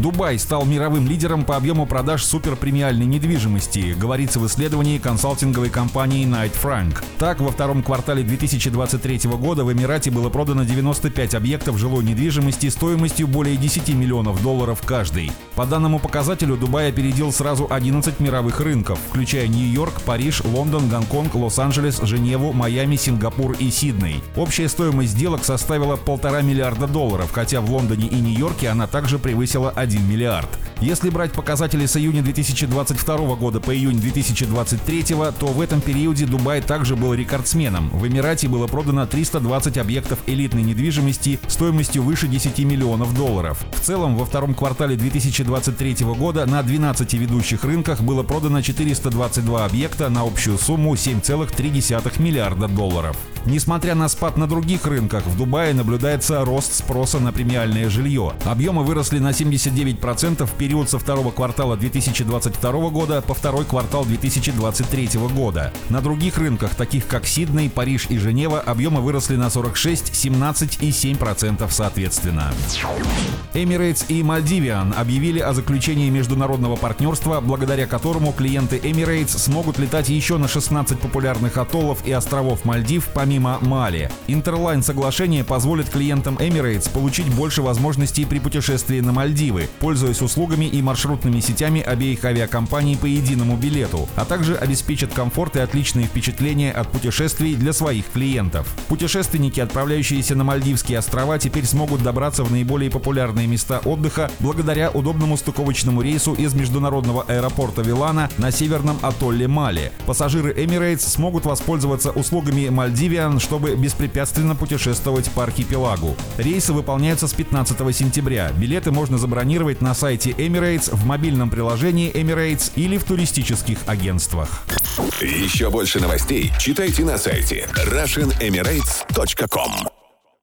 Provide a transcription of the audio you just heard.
Дубай стал мировым лидером по объему продаж суперпремиальной недвижимости, говорится в исследовании консалтинговой компании Knight Frank. Так, во втором квартале 2023 года в Эмирате было продано 95 объектов жилой недвижимости стоимостью более 10 миллионов долларов каждый. По данному показателю Дубай опередил сразу 11 мировых рынков, включая Нью-Йорк, Париж, Лондон, Гонконг, Лос-Анджелес, Женеву, Майами, Сингапур и Сидней. Общая стоимость сделок составила полтора миллиарда долларов, хотя в Лондоне и Нью-Йорке она также превысила 1 миллиард. Если брать показатели с июня 2022 года по июнь 2023, то в этом периоде Дубай также был рекордсменом. В Эмирате было продано 320 объектов элитной недвижимости стоимостью выше 10 миллионов долларов. В целом, во втором квартале 2023 года на 12 ведущих рынках было продано 422 объекта на общую сумму 7,3 миллиарда долларов. Несмотря на спад на других рынках, в Дубае наблюдается рост спроса на премиальное жилье. Объемы выросли на 79% в период со второго квартала 2022 года по второй квартал 2023 года. На других рынках, таких как Сидней, Париж и Женева, объемы выросли на 46, 17 и 7% соответственно. Emirates и Maldivian объявили о заключении международного партнерства, благодаря которому клиенты Emirates смогут летать еще на 16 популярных атоллов и островов Мальдив помимо Мали. Интерлайн соглашение позволит клиентам Emirates получить больше возможностей при путешествии на Мальдивы, пользуясь услугами и маршрутными сетями обеих авиакомпаний по единому билету, а также обеспечит комфорт и отличные впечатления от путешествий для своих клиентов. Путешественники, отправляющиеся на Мальдивские острова, теперь смогут добраться в наиболее популярные места отдыха благодаря удобному стыковочному рейсу из международного аэропорта Вилана на северном атолле Мали. Пассажиры Emirates смогут воспользоваться услугами Мальдивиан, чтобы беспрепятственно путешествовать по архипелагу. Рейсы выполняются с 15 сентября. Билеты можно забронировать на сайте Emirates, в мобильном приложении Emirates или в туристических агентствах. Еще больше новостей читайте на сайте RussianEmirates.com